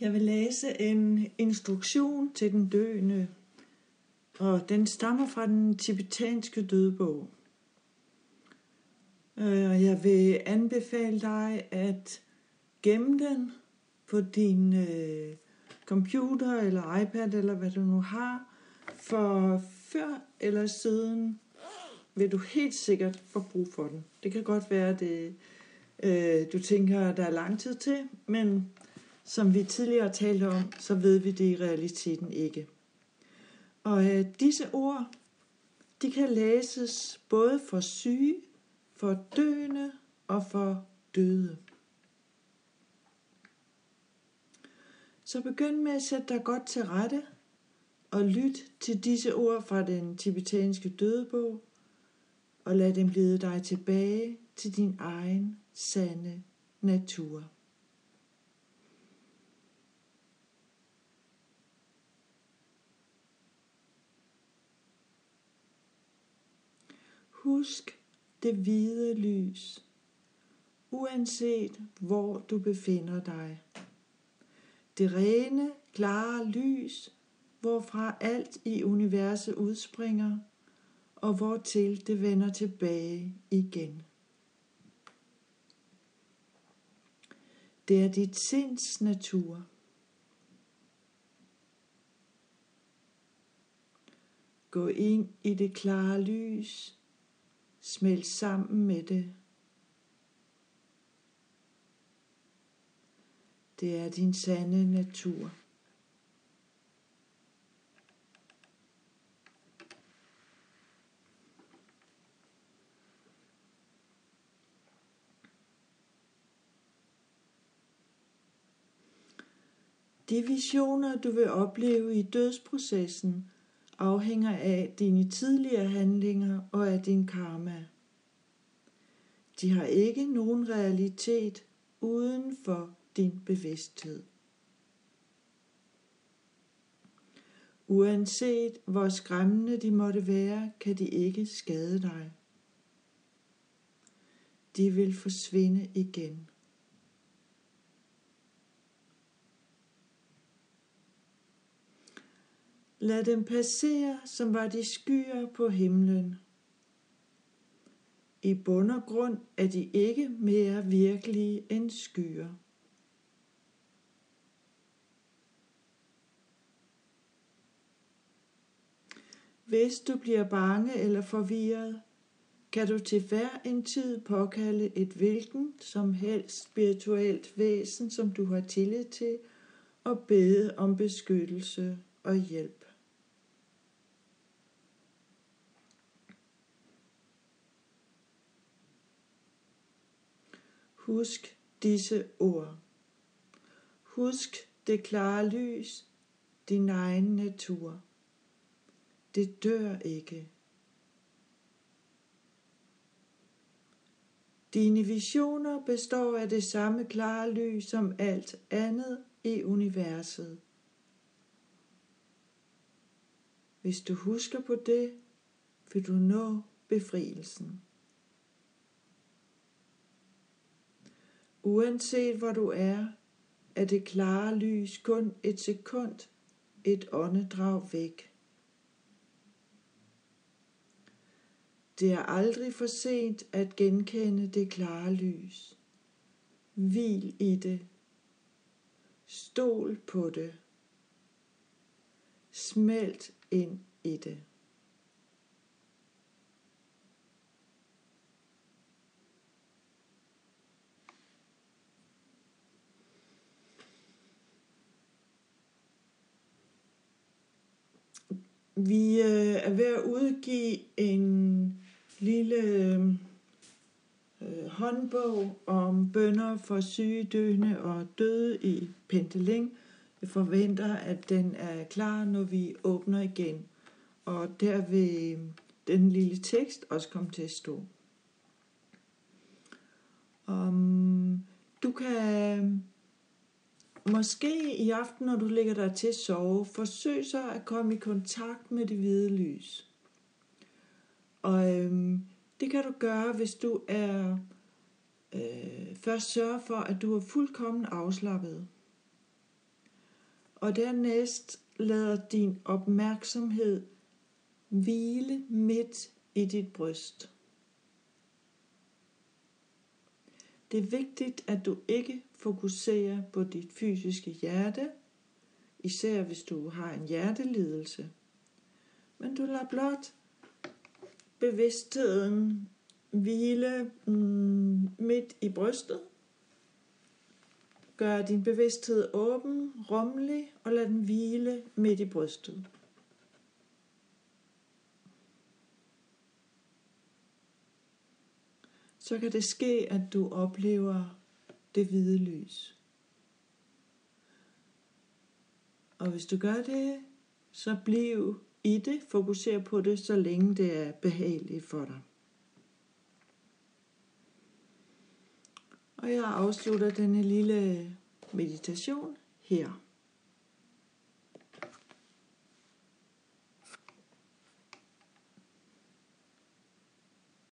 Jeg vil læse en instruktion til den døende, og den stammer fra den tibetanske dødbog. Øh, jeg vil anbefale dig at gemme den på din øh, computer eller iPad eller hvad du nu har, for før eller siden vil du helt sikkert få brug for den. Det kan godt være, at det, øh, du tænker, at der er lang tid til, men som vi tidligere talte om, så ved vi det i realiteten ikke. Og øh, disse ord, de kan læses både for syge, for døende og for døde. Så begynd med at sætte dig godt til rette og lyt til disse ord fra den tibetanske dødebog, og lad dem lede dig tilbage til din egen sande natur. Husk det hvide lys, uanset hvor du befinder dig. Det rene, klare lys, hvorfra alt i universet udspringer, og hvortil det vender tilbage igen. Det er dit sinds natur. Gå ind i det klare lys. Smelt sammen med det. Det er din sande natur. De visioner, du vil opleve i dødsprocessen, afhænger af dine tidligere handlinger og af din karma. De har ikke nogen realitet uden for din bevidsthed. Uanset hvor skræmmende de måtte være, kan de ikke skade dig. De vil forsvinde igen. Lad dem passere, som var de skyer på himlen. I bund og grund er de ikke mere virkelige end skyer. Hvis du bliver bange eller forvirret, kan du til hver en tid påkalde et hvilken som helst spirituelt væsen, som du har tillid til, og bede om beskyttelse og hjælp. Husk disse ord. Husk det klare lys, din egen natur. Det dør ikke. Dine visioner består af det samme klare lys som alt andet i universet. Hvis du husker på det, vil du nå befrielsen. Uanset hvor du er, er det klare lys kun et sekund, et åndedrag væk. Det er aldrig for sent at genkende det klare lys. Hvil i det. Stol på det. Smelt ind i det. Vi øh, er ved at udgive en lille øh, håndbog om bønder for syge, døende og døde i Penteling. Jeg forventer, at den er klar, når vi åbner igen. Og der vil den lille tekst også komme til at stå. Um, du kan Måske i aften, når du ligger der til at sove, forsøg så at komme i kontakt med det hvide lys. Og øhm, det kan du gøre, hvis du er øh, først sørger for, at du er fuldkommen afslappet. Og dernæst lader din opmærksomhed hvile midt i dit bryst. Det er vigtigt, at du ikke fokuserer på dit fysiske hjerte, især hvis du har en hjertelidelse. Men du lader blot bevidstheden hvile mm, midt i brystet. Gør din bevidsthed åben, rummelig og lad den hvile midt i brystet. Så kan det ske, at du oplever det hvide lys. Og hvis du gør det, så bliv i det, fokuser på det, så længe det er behageligt for dig. Og jeg afslutter denne lille meditation her.